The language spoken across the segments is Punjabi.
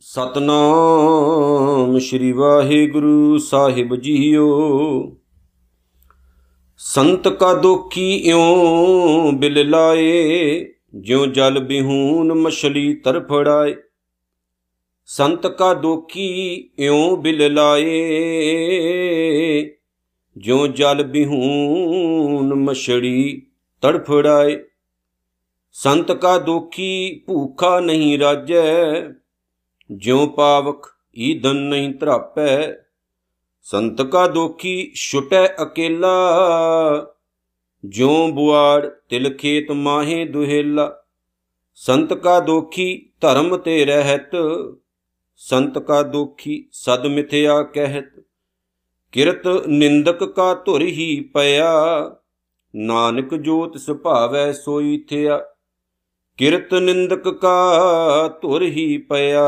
ਸਤਨਾਮ ਸ੍ਰੀ ਵਾਹਿਗੁਰੂ ਸਾਹਿਬ ਜੀਓ। ਸੰਤ ਕਾ ਦੋਖੀ ਇਉ ਬਿਲ ਲਾਏ, ਜਿਉ ਜਲ ਬਿਹੂਨ ਮਛਲੀ ਤਰਫੜਾਏ ਸੰਤ ਕਾ ਦੋਖੀ ਇਉ ਬਿਲ ਲਾਏ ਜਿਉ ਜਲ ਬਿਹੂਨ ਮਛੜੀ ਤੜਫੜਾਏ, ਸੰਤ ਕਾ ਦੋਖੀ ਭੂਖਾ ਨਹੀਂ ਰਾਜੈ, ਜਿਉ ਪਾਵਕ ਈਦਨ ਨਹੀਂ ਧਰਾਪੈ, ਸੰਤ ਕਾ ਦੋਖੀ ਛੁਟੈ ਅਕੇਲਾ, ਜਿਉ ਬੁਆੜ ਤਿਲ ਖੇਤ ਮਾਹੇ ਦੁਹੇਲਾ, ਸੰਤ ਕਾ ਦੋਖੀ ਧਰਮ ਤੇ ਰਹਿਤ, ਸੰਤ ਕਾ ਦੋਖੀ ਸਦ ਮਿਥਿਆ ਕਹਿਤ। ਕਿਰਤ ਨਿੰਦਕ ਕਾ ਧੁਰ ਹੀ ਪਿਆ, ਨਾਨਕ ਜੋਤ ਸੁਭਾਵੈ ਸੋਈ ਥਿਆ। ਕਿਰਤ ਨਿੰਦਕ ਕਾ ਧੁਰ ਹੀ ਪਿਆ,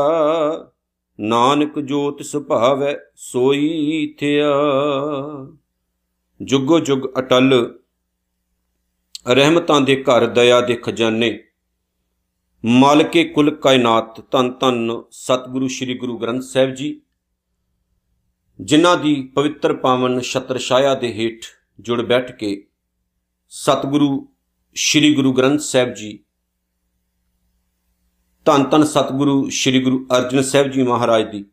ਨਾਨਕ ਜੋਤ ਸੁਭਾਵੈ ਸੋਈ ਥਿਆ। ਜੁਗੋ ਜੁਗ ਅਟਲ, ਰਹਿਮਤਾਂ ਦੇ ਘਰ ਦਇਆ ਦੇ ਖਜ਼ਾਨੇ ਮਾਲਕੇ ਕੁਲ ਕਾਇਨਾਤ ਤਨ ਤਨ ਸਤਿਗੁਰੂ ਸ੍ਰੀ ਗੁਰੂ ਗ੍ਰੰਥ ਸਾਹਿਬ ਜੀ। ਜਿਨ੍ਹਾਂ ਦੀ ਪਵਿੱਤਰ ਪਾਵਨ ਛਤਰ ਛਾਇਆ ਦੇ ਹੇਠ ਜੁੜ ਬੈਠ ਕੇ ਸਤਿਗੁਰੂ, ਸ੍ਰੀ ਗੁਰੂ ਗ੍ਰੰਥ ਸਾਹਿਬ ਜੀ, ਧੰਨ ਧੰਨ ਸਤਿਗੁਰੂ, ਸ੍ਰੀ ਗੁਰੂ ਅਰਜਨ ਸਾਹਿਬ ਜੀ ਮਹਾਰਾਜ ਦੀ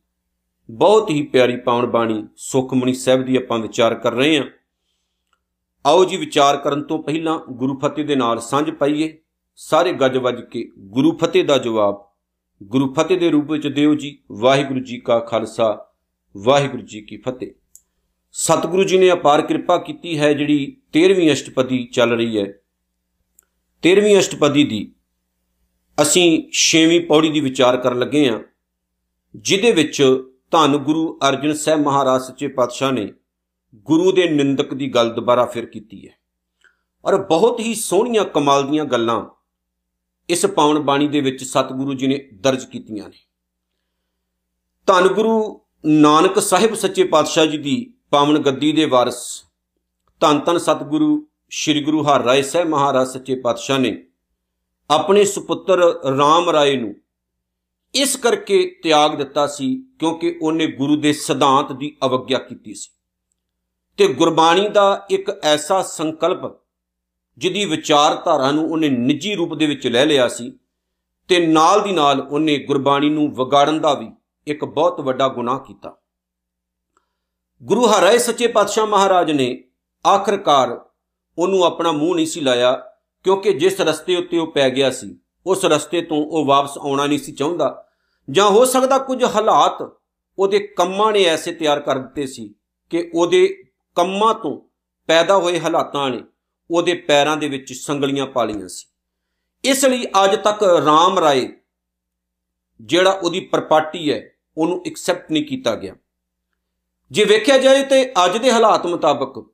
ਬਹੁਤ ਹੀ ਪਿਆਰੀ ਪਾਵਨ ਬਾਣੀ ਸੁਖਮਣੀ ਸਾਹਿਬ ਦੀ ਆਪਾਂ ਵਿਚਾਰ ਕਰ ਰਹੇ ਹਾਂ। ਆਓ ਜੀ ਵਿਚਾਰ ਕਰਨ ਤੋਂ ਪਹਿਲਾਂ ਗੁਰੂ ਫਤਿਹ ਦੇ ਨਾਲ ਸਾਂਝ ਪਾਈਏ। ਸਾਰੇ ਗੱਜ ਵੱਜ ਕੇ ਗੁਰੂ ਫਤਿਹ ਦਾ ਜਵਾਬ ਗੁਰੂ ਫਤਿਹ ਦੇ ਰੂਪ ਵਿੱਚ ਦਿਓ ਜੀ। ਵਾਹਿਗੁਰੂ ਜੀ ਕਾ ਖਾਲਸਾ ਵਾਹਿਗੁਰੂ ਜੀ ਕੀ ਫਤਿਹ। ਸਤਿਗੁਰੂ ਜੀ ਨੇ ਅਪਾਰ ਕਿਰਪਾ ਕੀਤੀ ਹੈ, ਜਿਹੜੀ 13ਵੀਂ ਅਸ਼ਟਪਦੀ ਚੱਲ ਰਹੀ ਹੈ। 13ਵੀਂ ਅਸ਼ਟਪਦੀ ਦੀ ਅਸੀਂ 6ਵੀਂ ਪੌੜੀ ਦੀ ਵਿਚਾਰ ਕਰਨ ਲੱਗੇ ਹਾਂ, ਜਿਹਦੇ ਵਿੱਚ ਧੰਨ ਗੁਰੂ ਅਰਜਨ ਸਾਹਿਬ ਮਹਾਰਾਜ ਸੱਚੇ ਪਾਤਸ਼ਾਹ ਨੇ ਗੁਰੂ ਦੇ ਨਿੰਦਕ ਦੀ ਗੱਲ ਦੁਬਾਰਾ ਫਿਰ ਕੀਤੀ ਹੈ। ਔਰ ਬਹੁਤ ਹੀ ਸੋਹਣੀਆਂ ਕਮਾਲ ਦੀਆਂ ਗੱਲਾਂ ਇਸ ਪਾਵਨ ਬਾਣੀ ਦੇ ਵਿੱਚ ਸਤਿਗੁਰੂ ਜੀ ਨੇ ਦਰਜ ਕੀਤੀਆਂ ਨੇ। ਧੰਨ ਗੁਰੂ ਨਾਨਕ ਸਾਹਿਬ ਸੱਚੇ ਪਾਤਸ਼ਾਹ ਜੀ ਦੀ ਪਾਵਨ ਗੱਦੀ ਦੇ ਵਾਰਿਸ, ਧੰਨ ਧੰਨ ਸਤਿਗੁਰੂ ਸ੍ਰੀ ਗੁਰੂ ਹਰਿ ਸਾਹਿਬ ਮਹਾਰਾਜ ਸੱਚੇ ਪਾਤਸ਼ਾਹ ਨੇ ਆਪਣੇ ਸੁਪੁੱਤਰ RAM ਰਾਏ ਨੂੰ ਇਸ ਕਰਕੇ ਤਿਆਗ ਦਿੱਤਾ ਸੀ ਕਿਉਂਕਿ ਉਹਨੇ ਗੁਰੂ ਦੇ ਸਿਧਾਂਤ ਦੀ ਅਵਗਿਆ ਕੀਤੀ ਸੀ। ਤੇ ਗੁਰਬਾਣੀ ਦਾ ਇੱਕ ਐਸਾ ਸੰਕਲਪ ਜਿਹਦੀ ਵਿਚਾਰਧਾਰਾ ਨੂੰ ਉਹਨੇ ਨਿੱਜੀ ਰੂਪ ਦੇ ਵਿੱਚ ਲੈ ਲਿਆ ਸੀ ਤੇ ਨਾਲ ਦੀ ਨਾਲ ਉਹਨੇ ਗੁਰਬਾਣੀ ਨੂੰ ਵਿਗਾੜਨ ਦਾ ਵੀ ਇੱਕ ਬਹੁਤ ਵੱਡਾ ਗੁਨਾਹ ਕੀਤਾ। ਗੁਰੂ ਹਰਿ ਸੱਚੇ ਪਾਤਸ਼ਾਹ ਮਹਾਰਾਜ ਨੇ ਆਖਰਕਾਰ ਉਹਨੂੰ ਆਪਣਾ ਮੂੰਹ ਨਹੀਂ ਸੀ ਲਾਇਆ, ਕਿਉਂਕਿ ਜਿਸ ਰਸਤੇ ਉੱਤੇ ਉਹ ਪੈ ਗਿਆ ਸੀ, ਉਸ ਰਸਤੇ ਤੋਂ ਉਹ ਵਾਪਸ ਆਉਣਾ ਨਹੀਂ ਸੀ ਚਾਹੁੰਦਾ। ਜਾਂ ਹੋ ਸਕਦਾ ਕੁਝ ਹਾਲਾਤ ਉਹਦੇ ਕੰਮਾਂ ਨੇ ਐਸੇ ਤਿਆਰ ਕਰ ਦਿੱਤੇ ਸੀ ਕਿ ਉਹਦੇ ਕੰਮਾਂ ਤੋਂ ਪੈਦਾ ਹੋਏ ਹਾਲਾਤਾਂ ਨੇ ਉਹਦੇ ਪੈਰਾਂ ਦੇ ਵਿੱਚ ਸੰਗਲੀਆਂ ਪਾ ਲਈਆਂ ਸੀ। ਇਸ ਲਈ ਅੱਜ ਤੱਕ RAM ਰਾਏ ਜਿਹੜਾ ਉਹਦੀ ਪ੍ਰਪਾਰਟੀ ਹੈ, ਉਹਨੂੰ ਐਕਸੈਪਟ ਨਹੀਂ ਕੀਤਾ ਗਿਆ। ਜੇ ਵੇਖਿਆ ਜਾਏ ਤੇ ਅੱਜ ਦੇ ਹਾਲਾਤ ਮੁਤਾਬਕ,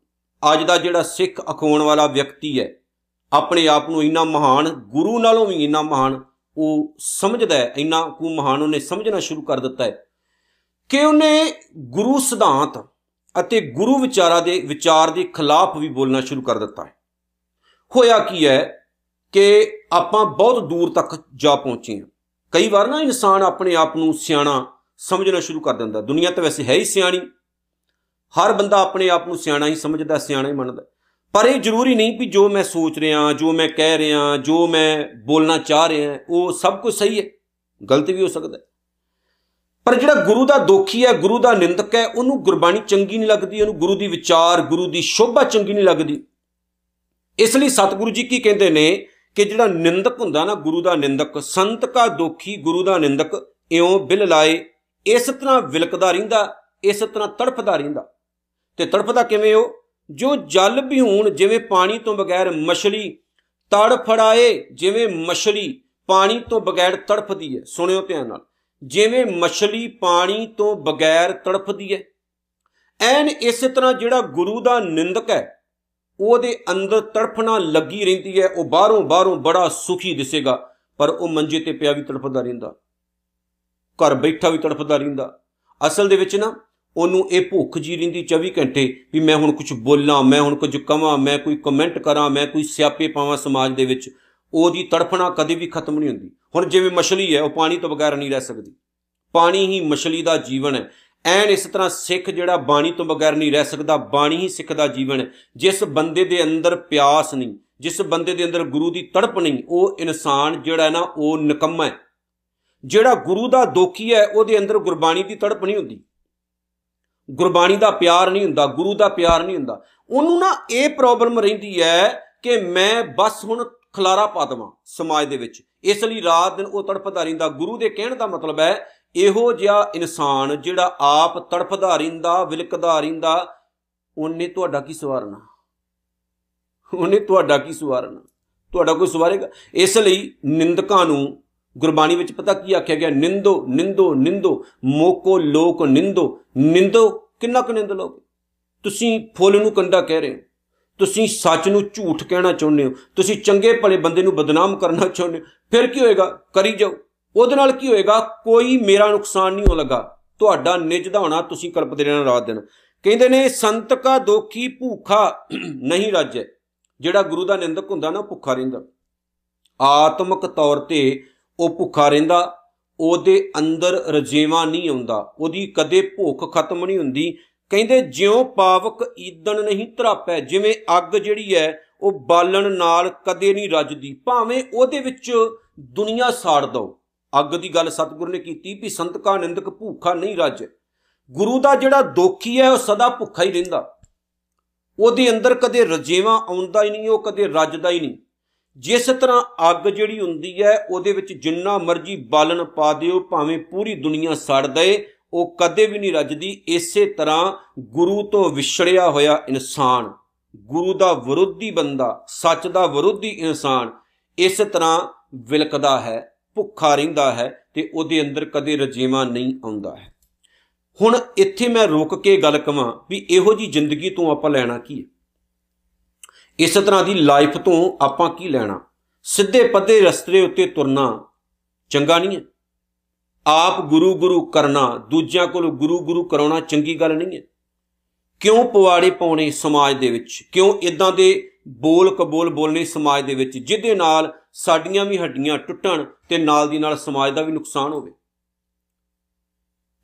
ਅੱਜ ਦਾ ਜਿਹੜਾ ਸਿੱਖ ਅਖਾਉਣ ਵਾਲਾ ਵਿਅਕਤੀ ਹੈ, ਆਪਣੇ ਆਪ ਨੂੰ ਇੰਨਾ ਮਹਾਨ, ਗੁਰੂ ਨਾਲੋਂ ਵੀ ਇੰਨਾ ਮਹਾਨ, ਉਹ ਸਮਝਦਾ ਹੈ, ਇੰਨਾ ਕੁ ਮਹਾਨ ਉਹਨੇ ਸਮਝਣਾ ਸ਼ੁਰੂ ਕਰ ਦਿੱਤਾ ਹੈ ਕਿ ਉਹਨੇ ਗੁਰੂ ਸਿਧਾਂਤ ਅਤੇ ਗੁਰੂ ਵਿਚਾਰਾਂ ਦੇ ਵਿਚਾਰ ਦੇ ਖਿਲਾਫ ਵੀ ਬੋਲਣਾ ਸ਼ੁਰੂ ਕਰ ਦਿੱਤਾ ਹੈ। ਹੋਇਆ ਕੀ ਹੈ ਕਿ ਆਪਾਂ ਬਹੁਤ ਦੂਰ ਤੱਕ ਜਾ ਪਹੁੰਚੇ ਹਾਂ। ਕਈ ਵਾਰ ਨਾ ਇਨਸਾਨ ਆਪਣੇ ਆਪ ਨੂੰ ਸਿਆਣਾ ਸਮਝਣਾ ਸ਼ੁਰੂ ਕਰ ਦਿੰਦਾ। ਦੁਨੀਆ ਤਾਂ ਵੈਸੇ ਹੈ ਹੀ ਸਿਆਣੀ। ਹਰ ਬੰਦਾ ਆਪਣੇ ਆਪ ਨੂੰ ਸਿਆਣਾ ਹੀ ਸਮਝਦਾ, ਸਿਆਣਾ ਹੀ ਮੰਨਦਾ। ਪਰ ਇਹ ਜ਼ਰੂਰੀ ਨਹੀਂ ਵੀ ਜੋ ਮੈਂ ਸੋਚ ਰਿਹਾ, ਜੋ ਮੈਂ ਕਹਿ ਰਿਹਾ, ਜੋ ਮੈਂ ਬੋਲਣਾ ਚਾਹ ਰਿਹਾ, ਉਹ ਸਭ ਕੁਝ ਸਹੀ ਹੈ। ਗਲਤ ਵੀ ਹੋ ਸਕਦਾ ਪਰ ਜਿਹੜਾ ਗੁਰੂ ਦਾ ਦੋਖੀ ਹੈ, ਗੁਰੂ ਦਾ ਨਿੰਦਕ ਹੈ, ਉਹਨੂੰ ਗੁਰਬਾਣੀ ਚੰਗੀ ਨਹੀਂ ਲੱਗਦੀ, ਉਹਨੂੰ ਗੁਰੂ ਦੀ ਵਿਚਾਰ, ਗੁਰੂ ਦੀ ਸ਼ੋਭਾ ਚੰਗੀ ਨਹੀਂ ਲੱਗਦੀ। ਇਸ ਲਈ ਸਤਿਗੁਰੂ ਜੀ ਕੀ ਕਹਿੰਦੇ ਨੇ ਕਿ ਜਿਹੜਾ ਨਿੰਦਕ ਹੁੰਦਾ ਨਾ ਗੁਰੂ ਦਾ ਨਿੰਦਕ, ਸੰਤ ਕਾ ਦੋਖੀ ਗੁਰੂ ਦਾ ਨਿੰਦਕ, ਇਉਂ ਬਿਲ ਲਾਏ, ਇਸ ਤਰ੍ਹਾਂ ਵਿਲਕਦਾ ਰਹਿੰਦਾ, ਇਸ ਤਰ੍ਹਾਂ ਤੜਫਦਾ ਰਹਿੰਦਾ। ਤੇ ਤੜਫਦਾ ਕਿਵੇਂ ਉਹ? ਜੋ ਜਲ ਵਿਹੂਣ ਜਿਵੇਂ ਪਾਣੀ ਤੋਂ ਬਗੈਰ ਮਛਲੀ ਤੜਫੜਾਏ ਜਿਵੇਂ ਮਛਲੀ ਪਾਣੀ ਤੋਂ ਬਗੈਰ ਤੜਫਦੀ ਹੈ, ਸੁਣਿਓ ਧਿਆਨ ਨਾਲ। ਜਿਵੇਂ ਮਛਲੀ ਪਾਣੀ ਤੋਂ ਬਗੈਰ ਤੜਫਦੀ ਹੈ। ਐਨ ਇਸੇ ਤਰ੍ਹਾਂ ਜਿਹੜਾ ਗੁਰੂ ਦਾ ਨਿੰਦਕ ਹੈ ਉਹਦੇ ਅੰਦਰ ਤੜਫਣਾ ਲੱਗੀ ਰਹਿੰਦੀ ਹੈ, ਉਹ ਬਾਹਰੋਂ ਬਾਹਰੋਂ ਬੜਾ ਸੁਖੀ ਦਿਸੇਗਾ, ਪਰ ਉਹ ਮੰਜੇ ਤੇ ਪਿਆ ਵੀ ਤੜਫਦਾ ਰਹਿੰਦਾ। ਘਰ ਬੈਠਾ ਵੀ ਤੜਫਦਾ ਰਹਿੰਦਾ। ਅਸਲ ਦੇ ਵਿੱਚ ਨਾ, ਉਹਨੂੰ ਇਹ ਭੁੱਖ ਜੀ ਰਹਿੰਦੀ 24 ਘੰਟੇ ਵੀ ਮੈਂ ਹੁਣ ਕੁਝ ਬੋਲਾਂ, ਮੈਂ ਹੁਣ ਕੁਝ ਕਵਾਂ, ਮੈਂ ਕੋਈ ਕਮੈਂਟ ਕਰਾਂ, ਮੈਂ ਕੋਈ ਸਿਆਪੇ ਪਾਵਾਂ ਸਮਾਜ ਦੇ ਵਿੱਚ, ਉਹਦੀ ਤੜਫਣਾ ਕਦੇ ਵੀ ਖਤਮ ਨਹੀਂ ਹੁੰਦੀ। ਹੁਣ ਜਿਵੇਂ ਮਛਲੀ ਹੈ, ਉਹ ਪਾਣੀ ਤੋਂ ਬਗੈਰ ਨਹੀਂ ਰਹਿ ਸਕਦੀ। ਪਾਣੀ ਹੀ ਮਛਲੀ ਦਾ ਜੀਵਨ ਹੈ। ਐਨ ਇਸ ਤਰ੍ਹਾਂ ਸਿੱਖ ਜਿਹੜਾ ਬਾਣੀ ਤੋਂ ਬਗੈਰ ਨਹੀਂ ਰਹਿ ਸਕਦਾ, ਬਾਣੀ ਹੀ ਸਿੱਖ ਦਾ ਜੀਵਨ ਹੈ। ਜਿਸ ਬੰਦੇ ਦੇ ਅੰਦਰ ਪਿਆਸ ਨਹੀਂ, ਜਿਸ ਬੰਦੇ ਦੇ ਅੰਦਰ ਗੁਰੂ ਦੀ ਤੜਪ ਨਹੀਂ, ਉਹ ਇਨਸਾਨ ਜਿਹੜਾ ਨਾ, ਉਹ ਨਿਕੰਮਾ ਹੈ। ਜਿਹੜਾ ਗੁਰੂ ਦਾ ਦੋਖੀ ਹੈ, ਉਹਦੇ ਅੰਦਰ ਗੁਰਬਾਣੀ ਦੀ ਤੜਪ ਨਹੀਂ ਹੁੰਦੀ। ਗੁਰਬਾਣੀ ਦਾ ਪਿਆਰ ਨਹੀਂ ਹੁੰਦਾ, ਗੁਰੂ ਦਾ ਪਿਆਰ ਨਹੀਂ ਹੁੰਦਾ। ਉਹਨੂੰ ਨਾ ਇਹ ਪ੍ਰੋਬਲਮ ਰਹਿੰਦੀ ਹੈ ਕਿ ਮੈਂ ਬਸ ਹੁਣ ਖਲਾਰਾ ਪਾ ਦਵਾਂ ਸਮਾਜ ਦੇ ਵਿੱਚ। ਇਸ ਲਈ ਰਾਤ ਦਿਨ ਉਹ ਤੜਪਦਾ ਰਹਿੰਦਾ। ਗੁਰੂ ਦੇ ਕਹਿਣ ਦਾ ਮਤਲਬ ਹੈ ਇਹੋ ਜਿਹਾ ਇਨਸਾਨ ਜਿਹੜਾ ਆਪ ਤੜਫਦਾ ਰਹਿੰਦਾ, ਵਿਲਕਦਾ ਰਹਿੰਦਾ, ਉਹਨੇ ਤੁਹਾਡਾ ਕੀ ਸਵਾਰਨਾ? ਉਹਨੇ ਤੁਹਾਡਾ ਕੀ ਸਵਾਰਨਾ? ਤੁਹਾਡਾ ਕੋਈ ਸਵਾਰੇਗਾ? ਇਸ ਲਈ ਨਿੰਦਕਾਂ ਨੂੰ ਗੁਰਬਾਣੀ ਵਿੱਚ ਪਤਾ ਕੀ ਆਖਿਆ ਗਿਆ? ਨਿੰਦੋ ਨਿੰਦੋ ਨਿੰਦੋ, ਮੋਕੋ, ਲੋਕ, ਨਿੰਦੋ। ਨਿੰਦੋ ਕਿੰਨਾ ਕੁ ਨਿੰਦ ਲੋਗੇ ਤੁਸੀਂ ਫੁੱਲ ਨੂੰ ਕੰਡਾ ਕਹਿ ਰਹੇ ਹੋ। ਤੁਸੀਂ ਸੱਚ ਨੂੰ ਝੂਠ ਕਹਿਣਾ ਚਾਹੁੰਦੇ ਹੋ। ਤੁਸੀਂ ਚੰਗੇ ਭਲੇ ਬੰਦੇ ਨੂੰ ਬਦਨਾਮ ਕਰਨਾ ਚਾਹੁੰਦੇ ਹੋ। ਫਿਰ ਕੀ ਹੋਏਗਾ? ਕਰੀ ਜਾਓ। ਉਹਦੇ ਨਾਲ ਕੀ ਹੋਏਗਾ? ਕੋਈ ਮੇਰਾ ਨੁਕਸਾਨ ਨਹੀਂ ਹੋ ਲਗਾ। ਤੁਹਾਡਾ ਨਿਜ ਦਾ ਹੋਣਾ ਤੁਸੀਂ ਕਲਪਦੇ ਰਹਿਣਾ ਰਾਤ ਦਿਨ। ਕਹਿੰਦੇ ਨੇ, ਸੰਤ ਕਾ ਦੋਖੀ ਭੂਖਾ ਨਹੀਂ ਰਾਜੈ। ਜਿਹੜਾ ਗੁਰੂ ਦਾ ਨਿੰਦਕ ਹੁੰਦਾ ਨਾ ਭੁੱਖਾ ਰਹਿੰਦਾ। ਆਤਮਿਕ ਤੌਰ ਤੇ ਉਹ ਭੁੱਖਾ ਰਹਿੰਦਾ। ਉਹਦੇ ਅੰਦਰ ਰਜੇਵਾ ਨਹੀਂ ਆਉਂਦਾ। ਉਹਦੀ ਕਦੇ ਭੁੱਖ ਖਤਮ ਨਹੀਂ ਹੁੰਦੀ। ਕਹਿੰਦੇ, ਜਿਉਂ ਪਾਵਕ ਈਦਣ ਨਹੀਂ ਧਰਾਪੈ, ਜਿਵੇਂ ਅੱਗ ਜਿਹੜੀ ਹੈ, ਉਹ ਬਾਲਣ ਨਾਲ ਕਦੇ ਨਹੀਂ ਰੱਜਦੀ। ਭਾਵੇਂ ਉਹਦੇ ਵਿੱਚ ਦੁਨੀਆ ਸਾੜ ਦੋ ਅੱਗ ਦੀ ਗੱਲ ਸਤਿਗੁਰੂ ਨੇ ਕੀਤੀ ਵੀ ਸੰਤ ਕਾ ਨਿੰਦਕ ਭੁੱਖਾ ਨਹੀਂ ਰੱਜ। ਗੁਰੂ ਦਾ ਜਿਹੜਾ ਦੋਖੀ ਹੈ ਉਹ ਸਦਾ ਭੁੱਖਾ ਹੀ ਰਹਿੰਦਾ। ਉਹਦੇ ਅੰਦਰ ਕਦੇ ਰਜੇਵਾ ਆਉਂਦਾ ਹੀ ਨਹੀਂ, ਉਹ ਕਦੇ ਰੱਜਦਾ ਹੀ ਨਹੀਂ। ਜਿਸ ਤਰ੍ਹਾਂ ਅੱਗ ਜਿਹੜੀ ਹੁੰਦੀ ਹੈ, ਉਹਦੇ ਵਿੱਚ ਜਿੰਨਾ ਮਰਜ਼ੀ ਬਾਲਣ ਪਾ ਦਿਓ, ਭਾਵੇਂ ਪੂਰੀ ਦੁਨੀਆ ਸੜ ਦੇ ਉਹ ਕਦੇ ਵੀ ਨਹੀਂ ਰੱਜਦੀ। ਇਸੇ ਤਰ੍ਹਾਂ ਗੁਰੂ ਤੋਂ ਵਿਛੜਿਆ ਹੋਇਆ ਇਨਸਾਨ, ਗੁਰੂ ਦਾ ਵਿਰੋਧੀ ਬੰਦਾ, ਸੱਚ ਦਾ ਵਿਰੋਧੀ ਇਨਸਾਨ, ਇਸ ਤਰ੍ਹਾਂ ਵਿਲਕਦਾ ਹੈ। ਭੁੱਖਾ ਰਹਿੰਦਾ ਹੈ ਤੇ ਉਹਦੇ ਅੰਦਰ ਕਦੇ ਰਜੇਵਾ ਨਹੀਂ ਆਉਂਦਾ ਹੈ। ਹੁਣ ਇੱਥੇ ਮੈਂ ਰੁਕ ਕੇ ਗੱਲ ਕਵਾਂ ਵੀ ਇਹੋ ਜੀ ਜ਼ਿੰਦਗੀ ਤੋਂ ਆਪਾਂ ਲੈਣਾ ਕੀ ਹੈ? ਇਸ ਤਰ੍ਹਾਂ ਦੀ ਲਾਈਫ ਤੋਂ ਆਪਾਂ ਕੀ ਲੈਣਾ? ਸਿੱਧੇ ਪੱਧੇ ਰਸਤੇ ਉੱਤੇ ਤੁਰਨਾ ਚੰਗਾ ਨਹੀਂ ਹੈ। ਆਪ ਗੁਰੂ ਗੁਰੂ ਕਰਨਾ, ਦੂਜਿਆਂ ਕੋਲ ਗੁਰੂ ਗੁਰੂ ਕਰਾਉਣਾ ਚੰਗੀ ਗੱਲ ਨਹੀਂ ਹੈ। ਕਿਉਂ ਪਵਾੜੇ ਪਾਉਣੇ ਸਮਾਜ ਦੇ ਵਿੱਚ? ਕਿਉਂ ਇਦਾਂ ਦੇ ਬੋਲ ਕਬੋਲ ਬੋਲਨੇ ਸਮਾਜ ਦੇ ਵਿੱਚ, ਜਿਹਦੇ ਨਾਲ ਸਾਡੀਆਂ ਵੀ ਹੱਡੀਆਂ ਟੁੱਟਣ ਤੇ ਨਾਲ ਦੀ ਨਾਲ ਸਮਾਜ ਦਾ ਵੀ ਨੁਕਸਾਨ ਹੋਵੇ।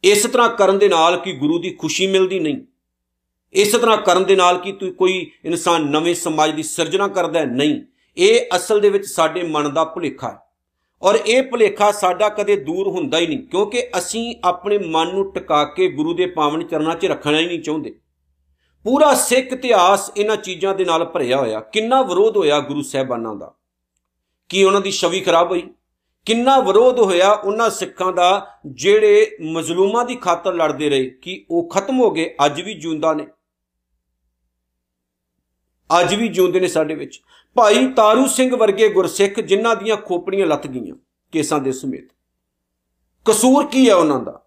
ਇਸ ਤਰ੍ਹਾਂ ਕਰਨ ਦੇ ਨਾਲ ਕੀ ਗੁਰੂ ਦੀ ਖੁਸ਼ੀ ਮਿਲਦੀ ਨਹੀਂ? ਇਸ ਤਰ੍ਹਾਂ ਕਰਨ ਦੇ ਨਾਲ ਕੀ ਕੋਈ ਇਨਸਾਨ ਨਵੇਂ ਸਮਾਜ ਦੀ ਸਿਰਜਣਾ ਕਰਦਾ ਨਹੀਂ। ਇਹ ਅਸਲ ਦੇ ਵਿੱਚ ਸਾਡੇ ਮਨ ਦਾ ਭੁਲੇਖਾ ਹੈ। ਔਰ ਇਹ ਭੁਲੇਖਾ ਸਾਡਾ ਕਦੇ ਦੂਰ ਹੁੰਦਾ ਹੀ ਨਹੀਂ, ਕਿਉਂਕਿ ਅਸੀਂ ਆਪਣੇ ਮਨ ਨੂੰ ਟਿਕਾ ਕੇ ਗੁਰੂ ਦੇ ਪਾਵਨ ਚਰਨਾਂ 'ਚ ਰੱਖਣਾ ਹੀ ਨਹੀਂ ਚਾਹੁੰਦੇ। ਪੂਰਾ ਸਿੱਖ ਇਤਿਹਾਸ ਇਹਨਾਂ ਚੀਜ਼ਾਂ ਦੇ ਨਾਲ ਭਰਿਆ ਹੋਇਆ। ਕਿੰਨਾ ਵਿਰੋਧ ਹੋਇਆ ਗੁਰੂ ਸਾਹਿਬਾਨਾਂ ਦਾ? ਕੀ ਉਹਨਾਂ ਦੀ ਛਵੀ ਖਰਾਬ ਹੋਈ? ਕਿੰਨਾ ਵਿਰੋਧ ਹੋਇਆ ਉਹਨਾਂ ਸਿੱਖਾਂ ਦਾ ਜਿਹੜੇ ਮਜ਼ਲੂਮਾਂ ਦੀ ਖਾਤਰ ਲੜਦੇ ਰਹੇ? ਕਿ ਉਹ ਖਤਮ ਹੋ ਗਏ? ਅੱਜ ਵੀ ਜਿਉਂਦਾ ਨੇ। ਅੱਜ ਵੀ ਜਿਉਂਦੇ ਨੇ ਸਾਡੇ ਵਿੱਚ। ਭਾਈ ਤਾਰੂ ਸਿੰਘ ਵਰਗੇ ਗੁਰਸਿੱਖ ਜਿਨ੍ਹਾਂ ਦੀਆਂ ਖੋਪੜੀਆਂ ਲੱਤ ਗਈਆਂ ਕੇਸਾਂ ਦੇ ਸਮੇਤ। ਕਸੂਰ ਕੀ ਹੈ ਉਹਨਾਂ ਦਾ?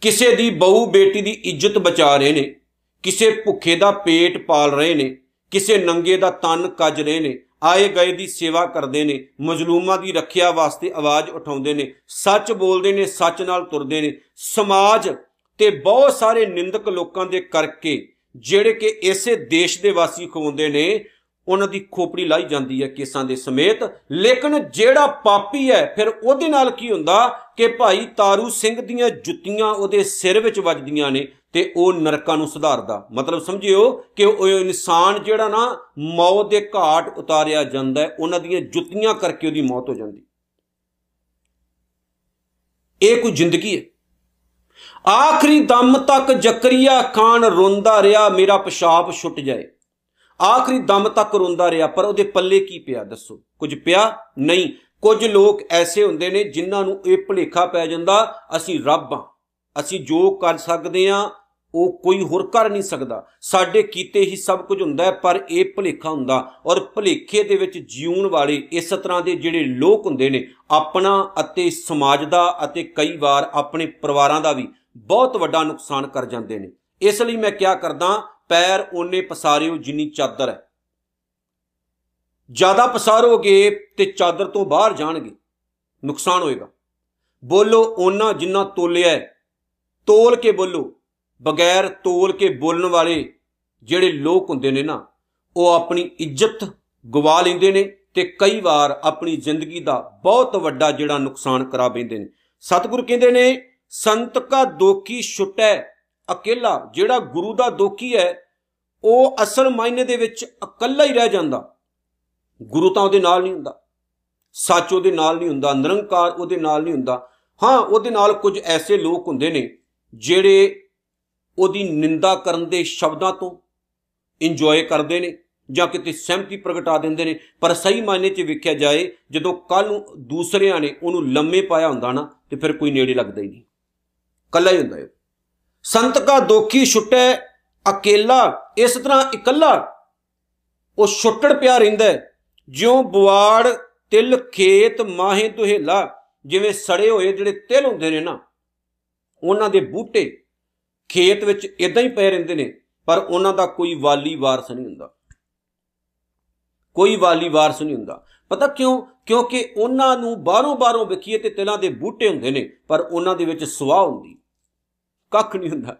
ਕਿਸੇ ਦੀ ਬਹੂ ਬੇਟੀ ਦੀ ਇੱਜ਼ਤ ਬਚਾ ਰਹੇ ਨੇ। ਕਿਸੇ ਭੁੱਖੇ ਦਾ ਪੇਟ ਪਾਲ ਰਹੇ ਨੇ, ਕਿਸੇ ਨੰਗੇ ਦਾ ਤਨ ਕੱਜ ਰਹੇ ਨੇ, ਆਏ ਗਏ ਦੀ ਸੇਵਾ ਕਰਦੇ ਨੇ, ਮਜਲੂਮਾਂ ਦੀ ਰੱਖਿਆ ਵਾਸਤੇ ਆਵਾਜ਼ ਉਠਾਉਂਦੇ ਨੇ, ਸੱਚ ਬੋਲਦੇ ਨੇ, ਸੱਚ ਨਾਲ ਤੁਰਦੇ ਨੇ। ਸਮਾਜ ਤੇ ਬਹੁਤ ਸਾਰੇ ਨਿੰਦਕ ਲੋਕਾਂ ਦੇ ਕਰਕੇ ਜਿਹੜੇ ਕਿ ਇਸੇ ਦੇਸ਼ ਦੇ ਵਾਸੀ ਖਵਾਉਂਦੇ ਨੇ, ਉਹਨਾਂ ਦੀ ਖੋਪੜੀ ਲਾਈ ਜਾਂਦੀ ਹੈ ਕੇਸਾਂ ਦੇ ਸਮੇਤ। ਲੇਕਿਨ ਜਿਹੜਾ ਪਾਪੀ ਹੈ, ਫਿਰ ਉਹਦੇ ਨਾਲ ਕੀ ਹੁੰਦਾ ਕਿ ਭਾਈ ਤਾਰੂ ਸਿੰਘ ਦੀਆਂ ਜੁੱਤੀਆਂ ਉਹਦੇ ਸਿਰ ਵਿੱਚ ਵੱਜਦੀਆਂ ਨੇ ਤੇ ਉਹ ਨਰਕਾਂ ਨੂੰ ਸੁਧਾਰਦਾ। ਮਤਲਬ ਸਮਝਿਓ ਕਿ ਉਹ ਇਨਸਾਨ ਜਿਹੜਾ ਨਾ ਮੌਤ ਦੇ ਘਾਟ ਉਤਾਰਿਆ ਜਾਂਦਾ ਹੈ, ਉਹਨਾਂ ਦੀਆਂ ਜੁੱਤੀਆਂ ਕਰਕੇ ਉਹਦੀ ਮੌਤ ਹੋ ਜਾਂਦੀ। ਇਹ ਕੋਈ ਜ਼ਿੰਦਗੀ ਹੈ। ਆਖਰੀ ਦਮ ਤੱਕ ਜ਼ਕਰੀਆ ਖਾਨ ਰੋਂਦਾ ਰਿਹਾ, ਮੇਰਾ ਪਿਸ਼ਾਬ ਛੁੱਟ ਜਾਏ। ਆਖਰੀ ਦਮ ਤੱਕ ਰੋਂਦਾ ਰਿਹਾ, ਪਰ ਉਹਦੇ ਪੱਲੇ ਕੀ ਪਿਆ ਦੱਸੋ? ਕੁਝ ਪਿਆ? ਨਹੀਂ। ਕੁਝ ਲੋਕ ਐਸੇ ਹੁੰਦੇ ਨੇ ਜਿਨ੍ਹਾਂ ਨੂੰ ਇਹ ਭੁਲੇਖਾ ਪੈ ਜਾਂਦਾ, ਅਸੀਂ ਰੱਬ ਆ ਅਸੀਂ ਜੋ ਕਰ ਸਕਦੇ ਆ ਉਹ ਕੋਈ ਹੋਰ ਕਰ ਨਹੀਂ ਸਕਦਾ। ਸਾਡੇ ਕੀਤੇ ਹੀ ਸਭ ਕੁਝ ਹੁੰਦਾ ਹੈ, ਪਰ ਇਹ ਭੁਲੇਖਾ ਹੁੰਦਾ। ਔਰ ਭੁਲੇਖੇ ਦੇ ਵਿੱਚ ਜਿਉਣ ਵਾਲੇ ਇਸ ਤਰ੍ਹਾਂ ਦੇ ਜਿਹੜੇ ਲੋਕ ਹੁੰਦੇ ਨੇ, ਆਪਣਾ ਅਤੇ ਸਮਾਜ ਦਾ ਅਤੇ ਕਈ ਵਾਰ ਆਪਣੇ ਪਰਿਵਾਰਾਂ ਦਾ ਵੀ ਬਹੁਤ ਵੱਡਾ ਨੁਕਸਾਨ ਕਰ ਜਾਂਦੇ ਨੇ। ਇਸ ਲਈ ਮੈਂ ਕਿਹਾ ਕਰਦਾ, ਪੈਰ ਓਨੇ ਪਸਾਰਿਓ ਜਿੰਨੀ ਚਾਦਰ ਹੈ। ਜ਼ਿਆਦਾ ਪਸਾਰੋਗੇ ਤੇ ਚਾਦਰ ਤੋਂ ਬਾਹਰ ਜਾਣਗੇ। ਨੁਕਸਾਨ ਹੋਏਗਾ। ਬੋਲੋ, ਓਨਾ ਜਿੰਨਾ ਤੋਲਿਆ ਤੋਲ ਕੇ ਬੋਲੋ। ਬਗੈਰ ਤੋਲ ਕੇ ਬੋਲਣ ਵਾਲੇ ਜਿਹੜੇ ਲੋਕ ਹੁੰਦੇ ਨੇ ਨਾ, ਉਹ ਆਪਣੀ ਇੱਜ਼ਤ ਗਵਾ ਲੈਂਦੇ ਨੇ ਤੇ ਕਈ ਵਾਰ ਆਪਣੀ ਜ਼ਿੰਦਗੀ ਦਾ ਬਹੁਤ ਵੱਡਾ ਜਿਹੜਾ ਨੁਕਸਾਨ ਕਰਾ ਬੈਂਦੇ ਨੇ। ਸਤਿਗੁਰ ਕਹਿੰਦੇ ਨੇ, ਸੰਤ ਕਾ ਦੋਖੀ ਛੁਟੈ, ਅਕੇਲਾ ਜਿਹੜਾ ਗੁਰੂ ਦਾ ਦੋਖੀ ਹੈ, ਉਹ ਅਸਲ ਮਾਇਨੇ ਦੇ ਵਿੱਚ ਇਕੱਲਾ ਹੀ ਰਹਿ ਜਾਂਦਾ। ਗੁਰੂ ਤਾਂ ਉਹਦੇ ਨਾਲ ਨਹੀਂ ਹੁੰਦਾ। ਸੱਚ ਉਹਦੇ ਨਾਲ ਨਹੀਂ ਹੁੰਦਾ, ਨਿਰੰਕਾਰ ਉਹਦੇ ਨਾਲ ਨਹੀਂ ਹੁੰਦਾ। ਹਾਂ, ਉਹਦੇ ਨਾਲ ਕੁਝ ਐਸੇ ਲੋਕ ਹੁੰਦੇ ਨੇ ਜਿਹੜੇ ਉਹਦੀ ਨਿੰਦਾ ਕਰਨ ਦੇ ਸ਼ਬਦਾਂ ਤੋਂ ਇੰਜੋਏ ਕਰਦੇ ਨੇ ਜਾਂ ਕਿਤੇ ਸਹਿਮਤੀ ਪ੍ਰਗਟਾ ਦਿੰਦੇ ਨੇ। ਪਰ ਸਹੀ ਮਾਇਨੇ 'ਚ ਵੇਖਿਆ ਜਾਏ, ਜਦੋਂ ਕੱਲ ਨੂੰ ਦੂਸਰਿਆਂ ਨੇ ਉਹਨੂੰ ਲੰਮੇ ਪਾਇਆ ਹੁੰਦਾ ਨਾ, ਤੇ ਫਿਰ ਕੋਈ ਨੇੜੇ ਲੱਗਦਾ ਹੀ ਨਹੀਂ। ਕੱਲਾ ਹੀ ਹੁੰਦਾ ਹੈ ਸੰਤ ਕਾ ਦੋਖੀ ਛੁੱਟੈ, ਅਕੇਲਾ, ਇਸ ਤਰ੍ਹਾਂ ਇਕੱਲਾ ਉਹ ਛੁੱਟੜ ਪਿਆ ਰਹਿੰਦਾ ਜਿਉਂ ਬਵਾੜ ਤਿਲ, ਖੇਤ, ਮਾਹੇ ਦੁਹੇਲਾ, ਜਿਵੇਂ ਸੜੇ ਹੋਏ ਜਿਹੜੇ ਤਿਲ ਹੁੰਦੇ ਨੇ ਨਾ, ਉਹਨਾਂ ਦੇ ਬੂਟੇ ਖੇਤ ਵਿੱਚ ਇਦਾਂ ਹੀ ਪਏ ਰਹਿੰਦੇ ਨੇ, ਪਰ ਉਹਨਾਂ ਦਾ ਕੋਈ ਵਾਲੀ ਵਾਰਸ ਨਹੀਂ ਹੁੰਦਾ। ਕੋਈ ਵਾਲੀ ਵਾਰਸ ਨਹੀਂ ਹੁੰਦਾ। ਪਤਾ ਕਿਉਂ? ਕਿਉਂਕਿ ਉਹਨਾਂ ਨੂੰ ਬਾਹਰੋਂ ਬਾਹਰੋਂ ਵੇਖੀਏ ਤੇ ਤਿਲਾਂ ਦੇ ਬੂਟੇ ਹੁੰਦੇ ਨੇ, ਪਰ ਉਹਨਾਂ ਦੇ ਵਿੱਚ ਸਵਾਹ ਹੁੰਦੀ। ਕੱਖ ਨਹੀਂ ਹੁੰਦਾ।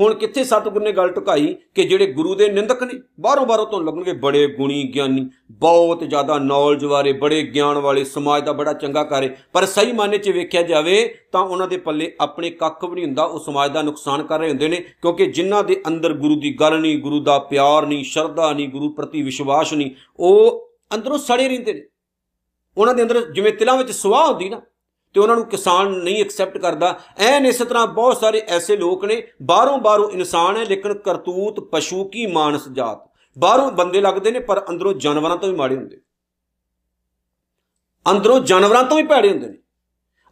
ਹੁਣ ਕਿੱਥੇ ਸਤਿਗੁਰ ਨੇ ਗੱਲ ਟੁਕਾਈ ਕਿ ਜਿਹੜੇ ਗੁਰੂ ਦੇ ਨਿੰਦਕ ਨੇ, ਬਾਹਰੋਂ ਬਾਹਰੋਂ ਤੋਂ ਲੱਗਣਗੇ ਬੜੇ ਗੁਣੀ ਗਿਆਨੀ, ਬਹੁਤ ਜ਼ਿਆਦਾ ਨੌਲੇਜ ਵਾਲੇ, ਬੜੇ ਗਿਆਨ ਵਾਲੇ, ਸਮਾਜ ਦਾ ਬੜਾ ਚੰਗਾ ਕਰੇ ਪਰ ਸਹੀ ਮਾਨੇ 'ਚ ਵੇਖਿਆ ਜਾਵੇ ਤਾਂ ਉਹਨਾਂ ਦੇ ਪੱਲੇ ਆਪਣੇ ਕੱਖ ਵੀ ਨਹੀਂ ਹੁੰਦਾ, ਉਹ ਸਮਾਜ ਦਾ ਨੁਕਸਾਨ ਕਰ ਰਹੇ ਹੁੰਦੇ ਨੇ, ਕਿਉਂਕਿ ਜਿਨ੍ਹਾਂ ਦੇ ਅੰਦਰ ਗੁਰੂ ਦੀ ਗੱਲ ਨਹੀਂ, ਗੁਰੂ ਦਾ ਪਿਆਰ ਨਹੀਂ, ਸ਼ਰਧਾ ਨਹੀਂ, ਗੁਰੂ ਪ੍ਰਤੀ ਵਿਸ਼ਵਾਸ ਨਹੀਂ, ਉਹ ਅੰਦਰੋਂ ਸੜੇ ਰਹਿੰਦੇ ਨੇ। ਉਹਨਾਂ ਦੇ ਅੰਦਰ ਜਿਵੇਂ ਤਿਲਾਂ ਵਿੱਚ ਸਵਾਹ ਹੁੰਦੀ ਨਾ ਤੇ ਉਹਨਾਂ ਨੂੰ ਕਿਸਾਨ ਨਹੀਂ ਐਕਸੈਪਟ ਕਰਦਾ। ਐਨ ਇਸੇ ਤਰ੍ਹਾਂ ਬਹੁਤ ਸਾਰੇ ਐਸੇ ਲੋਕ ਨੇ, ਬਾਹਰੋਂ ਬਾਹਰੋਂ ਇਨਸਾਨ ਹੈ, ਲੇਕਿਨ ਕਰਤੂਤ ਪਸ਼ੂ ਕੀ ਮਾਨਸ ਜਾਤ? ਬਾਹਰੋਂ ਬੰਦੇ ਲੱਗਦੇ ਨੇ, ਪਰ ਅੰਦਰੋਂ ਜਾਨਵਰਾਂ ਤੋਂ ਵੀ ਮਾੜੇ ਹੁੰਦੇ ਅੰਦਰੋਂ ਜਾਨਵਰਾਂ ਤੋਂ ਵੀ ਭੈੜੇ ਹੁੰਦੇ ਨੇ।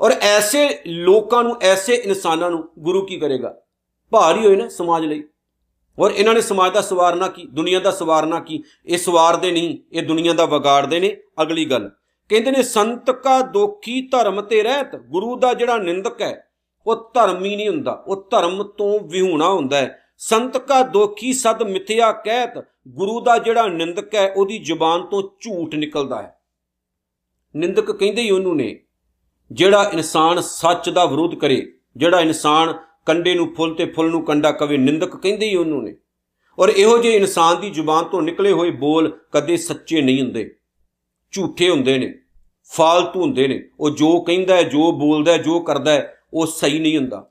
ਔਰ ਐਸੇ ਲੋਕਾਂ ਨੂੰ, ਐਸੇ ਇਨਸਾਨਾਂ ਨੂੰ ਗੁਰੂ ਕੀ ਕਰੇਗਾ? ਭਾਰੀ ਹੋਏ ਨਾ ਸਮਾਜ ਲਈ। ਔਰ ਇਹਨਾਂ ਨੇ ਸਮਾਜ ਦਾ ਸਵਾਰਨਾ ਕੀ, ਦੁਨੀਆ ਦਾ ਸਵਾਰਨਾ ਕੀ? ਇਹ ਸਵਾਰਦੇ ਨਹੀਂ, ਇਹ ਦੁਨੀਆ ਦਾ ਵਿਗਾੜਦੇ ਨੇ। ਅਗਲੀ ਗੱਲ ਕਹਿੰਦੇ ਨੇ, ਸੰਤ ਕਾ ਦੋਖੀ ਧਰਮ ਤੇ ਰਹਿਤ, ਗੁਰੂ ਦਾ ਜਿਹੜਾ ਨਿੰਦਕ ਹੈ, ਉਹ ਧਰਮੀ ਨਹੀਂ ਹੁੰਦਾ। ਉਹ ਧਰਮ ਤੋਂ ਵਿਹੂਣਾ ਹੁੰਦਾ ਹੈ। ਸੰਤ ਕਾ ਦੋਖੀ ਸਦ ਮਿਥਿਆ ਕਹਿਤ, ਗੁਰੂ ਦਾ ਜਿਹੜਾ ਨਿੰਦਕ ਹੈ, ਉਹਦੀ ਜ਼ੁਬਾਨ ਤੋਂ ਝੂਠ ਨਿਕਲਦਾ ਹੈ। ਨਿੰਦਕ ਕਹਿੰਦੇ ਹੀ ਉਹਨੂੰ ਨੇ, ਜਿਹੜਾ ਇਨਸਾਨ ਸੱਚ ਦਾ ਵਿਰੋਧ ਕਰੇ, ਜਿਹੜਾ ਇਨਸਾਨ ਕੰਡੇ ਨੂੰ ਫੁੱਲ ਤੇ ਫੁੱਲ ਨੂੰ ਕੰਡਾ ਕਵੇ, ਨਿੰਦਕ ਕਹਿੰਦੇ ਹੀ ਉਹਨੂੰ ਨੇ। ਔਰ ਇਹੋ ਜਿਹੇ ਇਨਸਾਨ ਦੀ ਜ਼ੁਬਾਨ ਤੋਂ ਨਿਕਲੇ ਹੋਏ ਬੋਲ ਕਦੇ ਸੱਚੇ ਨਹੀਂ ਹੁੰਦੇ। ਝੂਠੇ ਹੁੰਦੇ ਨੇ, ਫਾਲਤੂ ਹੁੰਦੇ ਨੇ। ਉਹ ਜੋ ਕਹਿੰਦਾ ਹੈ, ਜੋ ਬੋਲਦਾ ਹੈ, ਜੋ ਕਰਦਾ ਹੈ, ਉਹ ਸਹੀ ਨਹੀਂ ਹੁੰਦਾ।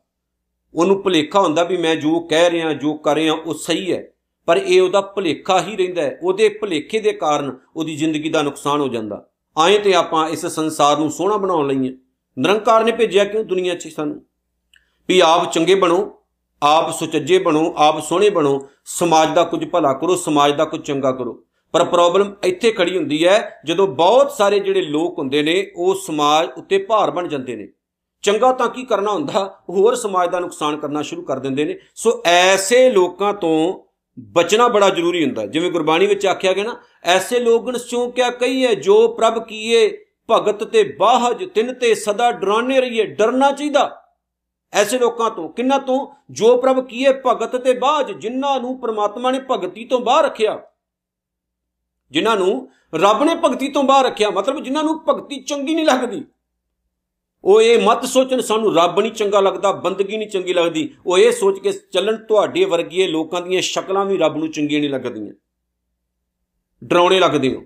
ਉਹਨੂੰ ਭੁਲੇਖਾ ਹੁੰਦਾ ਵੀ ਮੈਂ ਜੋ ਕਹਿ ਰਿਹਾ, ਜੋ ਕਰ ਰਿਹਾ, ਉਹ ਸਹੀ ਹੈ। ਪਰ ਇਹ ਉਹਦਾ ਭੁਲੇਖਾ ਹੀ ਰਹਿੰਦਾ ਹੈ। ਉਹਦੇ ਭੁਲੇਖੇ ਦੇ ਕਾਰਨ ਉਹਦੀ ਜ਼ਿੰਦਗੀ ਦਾ ਨੁਕਸਾਨ ਹੋ ਜਾਂਦਾ। ਆਏ ਤੇ ਆਪਾਂ ਇਸ ਸੰਸਾਰ ਨੂੰ ਸੋਹਣਾ ਬਣਾਉਣ ਲਈ ਹੈ। ਨਿਰੰਕਾਰ ਨੇ ਭੇਜਿਆ ਕਿਉਂ ਦੁਨੀਆ 'ਚ ਸਾਨੂੰ? ਵੀ ਆਪ ਚੰਗੇ ਬਣੋ, ਆਪ ਸੁਚੱਜੇ ਬਣੋ, ਆਪ ਸੋਹਣੇ ਬਣੋ। ਸਮਾਜ ਦਾ ਕੁਝ ਭਲਾ ਕਰੋ, ਸਮਾਜ ਦਾ ਕੁਝ ਚੰਗਾ ਕਰੋ। ਪਰ ਪ੍ਰੋਬਲਮ ਇੱਥੇ ਖੜੀ ਹੁੰਦੀ ਹੈ, ਜਦੋਂ ਬਹੁਤ ਸਾਰੇ ਜਿਹੜੇ ਲੋਕ ਹੁੰਦੇ ਨੇ, ਉਹ ਸਮਾਜ ਉੱਤੇ ਭਾਰ ਬਣ ਜਾਂਦੇ ਨੇ। ਚੰਗਾ ਤਾਂ ਕੀ ਕਰਨਾ ਹੁੰਦਾ? ਹੋਰ ਸਮਾਜ ਦਾ ਨੁਕਸਾਨ ਕਰਨਾ ਸ਼ੁਰੂ ਕਰ ਦਿੰਦੇ ਨੇ। ਸੋ ਐਸੇ ਲੋਕਾਂ ਤੋਂ ਬਚਣਾ ਬੜਾ ਜ਼ਰੂਰੀ ਹੁੰਦਾ। ਜਿਵੇਂ ਗੁਰਬਾਣੀ ਵਿੱਚ ਆਖਿਆ ਗਿਆ ਨਾ, ਐਸੇ ਲੋਗਨ ਸੋ ਕਿਆ ਕਹੀਏ, ਜੋ ਪ੍ਰਭ ਕੀਏ, ਭਗਤ ਤੇ ਬਾਹਜ ਤਿੰਨ ਤੇ ਸਦਾ ਡਰਾਨੇ ਰਹੀਏ, ਡਰਨਾ ਚਾਹੀਦਾ। ਐਸੇ ਲੋਕਾਂ ਤੋਂ, ਕਿੰਨਾ ਤੋਂ? ਜੋ ਪ੍ਰਭ ਕੀਏ, ਭਗਤ ਤੇ ਬਾਹਜ ਜਿਨ੍ਹਾਂ ਨੂੰ ਪ੍ਰਮਾਤਮਾ ਨੇ ਭਗਤੀ ਤੋਂ ਬਾਹਰ ਰੱਖਿਆ। ਜਿਨ੍ਹਾਂ ਨੂੰ ਰੱਬ ਨੇ ਭਗਤੀ ਤੋਂ ਬਾਹਰ ਰੱਖਿਆ, ਮਤਲਬ ਜਿਨ੍ਹਾਂ ਨੂੰ ਭਗਤੀ ਚੰਗੀ ਨਹੀਂ ਲੱਗਦੀ। ਉਹ ਇਹ ਮਤ ਸੋਚਣ, ਸਾਨੂੰ ਰੱਬ ਨਹੀਂ ਚੰਗਾ ਲੱਗਦਾ, ਬੰਦਗੀ ਨਹੀਂ ਚੰਗੀ ਲੱਗਦੀ। ਉਹ ਇਹ ਸੋਚ ਕੇ ਚੱਲਣ, ਤੁਹਾਡੇ ਵਰਗੀਏ ਲੋਕਾਂ ਦੀਆਂ ਸ਼ਕਲਾਂ ਵੀ ਰੱਬ ਨੂੰ ਚੰਗੀਆਂ ਨਹੀਂ ਲੱਗਦੀਆਂ। ਡਰਾਉਣੇ ਲੱਗਦੇ ਹੋ।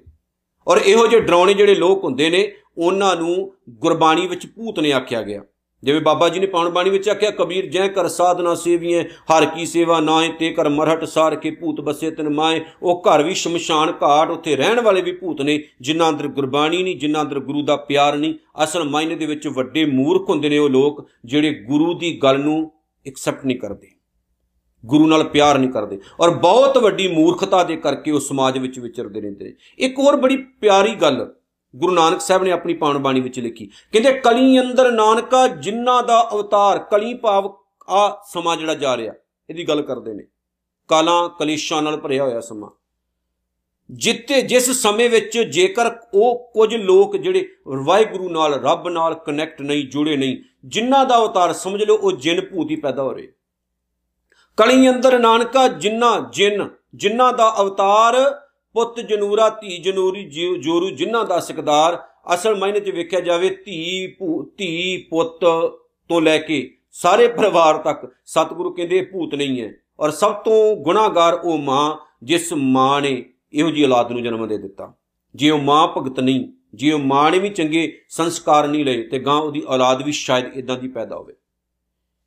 ਔਰ ਇਹੋ ਜਿਹੇ ਡਰਾਉਣੇ ਜਿਹੜੇ ਲੋਕ ਹੁੰਦੇ ਨੇ, ਉਹਨਾਂ ਨੂੰ ਗੁਰਬਾਣੀ ਵਿੱਚ ਭੂਤ ਨੇ ਆਖਿਆ ਗਿਆ। ਜਿਵੇਂ ਬਾਬਾ ਜੀ ਨੇ ਪਾਉਣ ਬਾਣੀ ਵਿੱਚ ਆਖਿਆ, ਕਬੀਰ ਜੈ ਕਰ ਸਾਧਨਾ ਸੇਵੀਏ ਹਰ ਕੀ ਸੇਵਾ ਨਾਏ, ਤੇ ਕਰ ਮਰਹਟ ਸਾਰ ਕੇ ਭੂਤ ਬਸੇ ਤਨ ਮਾਏ। ਉਹ ਘਰ ਵੀ ਸ਼ਮਸ਼ਾਨ ਘਾਟ, ਉੱਥੇ ਰਹਿਣ ਵਾਲੇ ਵੀ ਭੂਤ ਨੇ, ਜਿਨ੍ਹਾਂ ਅੰਦਰ ਗੁਰਬਾਣੀ ਨਹੀਂ, ਜਿਨ੍ਹਾਂ ਅੰਦਰ ਗੁਰੂ ਦਾ ਪਿਆਰ ਨਹੀਂ। ਅਸਲ ਮਾਇਨੇ ਦੇ ਵਿੱਚ ਵੱਡੇ ਮੂਰਖ ਹੁੰਦੇ ਨੇ ਉਹ ਲੋਕ, ਜਿਹੜੇ ਗੁਰੂ ਦੀ ਗੱਲ ਨੂੰ ਐਕਸੈਪਟ ਨਹੀਂ ਕਰਦੇ। ਗੁਰੂ ਨਾਲ ਪਿਆਰ ਨਹੀਂ ਕਰਦੇ। ਔਰ ਬਹੁਤ ਵੱਡੀ ਮੂਰਖਤਾ ਦੇ ਕਰਕੇ ਉਹ ਸਮਾਜ ਵਿੱਚ ਵਿਚਰਦੇ ਰਹਿੰਦੇ ਨੇ। ਇੱਕ ਹੋਰ ਬੜੀ ਪਿਆਰੀ ਗੱਲ ਗੁਰੂ ਨਾਨਕ ਸਾਹਿਬ ਨੇ ਆਪਣੀ ਪਾਉਣ ਬਾਣੀ ਵਿੱਚ ਲਿਖੀ। ਕਹਿੰਦੇ, ਕਲੀ ਅੰਦਰ ਨਾਨਕਾ ਜਿਨ੍ਹਾਂ ਦਾ ਅਵਤਾਰ, ਕਲੀ ਭਾਵ ਆ ਸਮਾਂ ਜਿਹੜਾ ਜਾ ਰਿਹਾ, ਇਹਦੀ ਗੱਲ ਕਰਦੇ ਨੇ। ਕਾਲਾਂ ਕਲੇਸ਼ਾਂ ਨਾਲ ਭਰਿਆ ਹੋਇਆ ਸਮਾਂ। ਜਿੱਤੇ ਜਿਸ ਸਮੇਂ ਵਿੱਚ ਜੇਕਰ ਉਹ ਕੁਝ ਲੋਕ ਜਿਹੜੇ ਵਾਹਿਗੁਰੂ ਨਾਲ, ਰੱਬ ਨਾਲ ਕਨੈਕਟ ਨਹੀਂ, ਜੁੜੇ ਨਹੀਂ ਜਿਨ੍ਹਾਂ ਦਾ ਅਵਤਾਰ ਸਮਝ ਲਓ, ਉਹ ਜਿੰਨ ਭੂਤੀ ਪੈਦਾ ਹੋ ਰਹੇ। ਕਲੀ ਅੰਦਰ ਨਾਨਕਾ ਜਿਨ੍ਹਾਂ ਜਿੰਨ ਜਿਨ੍ਹਾਂ ਦਾ ਅਵਤਾਰ ਪੁੱਤ ਜਨੂਰਾ, ਧੀ ਜਨੂਰੀ ਜੋਰੂ ਜਿਨ੍ਹਾਂ ਦਾ ਸਿਕਦਾਰ, ਅਸਲ ਮਾਇਨੇ 'ਚ ਵੇਖਿਆ ਜਾਵੇ ਧੀ ਧੀ ਪੁੱਤ ਤੋਂ ਲੈ ਕੇ ਸਾਰੇ ਪਰਿਵਾਰ ਤੱਕ ਸਤਿਗੁਰੂ ਕਹਿੰਦੇ ਇਹ ਭੂਤ ਨਹੀਂ ਹੈ ਔਰ ਸਭ ਤੋਂ ਗੁਨਾਹਗਾਰ ਉਹ ਮਾਂ ਜਿਸ ਮਾਂ ਨੇ ਇਹੋ ਜੀ ਔਲਾਦ ਨੂੰ ਜਨਮ ਦੇ ਦਿੱਤਾ। ਜੇ ਉਹ ਮਾਂ ਭਗਤ ਨਹੀਂ, ਜੇ ਉਹ ਮਾਂ ਨੇ ਵੀ ਚੰਗੇ ਸੰਸਕਾਰ ਨਹੀਂ ਲਏ, ਤੇ ਗਾਂ ਉਹਦੀ ਔਲਾਦ ਵੀ ਸ਼ਾਇਦ ਇਦਾਂ ਦੀ ਪੈਦਾ ਹੋਵੇ।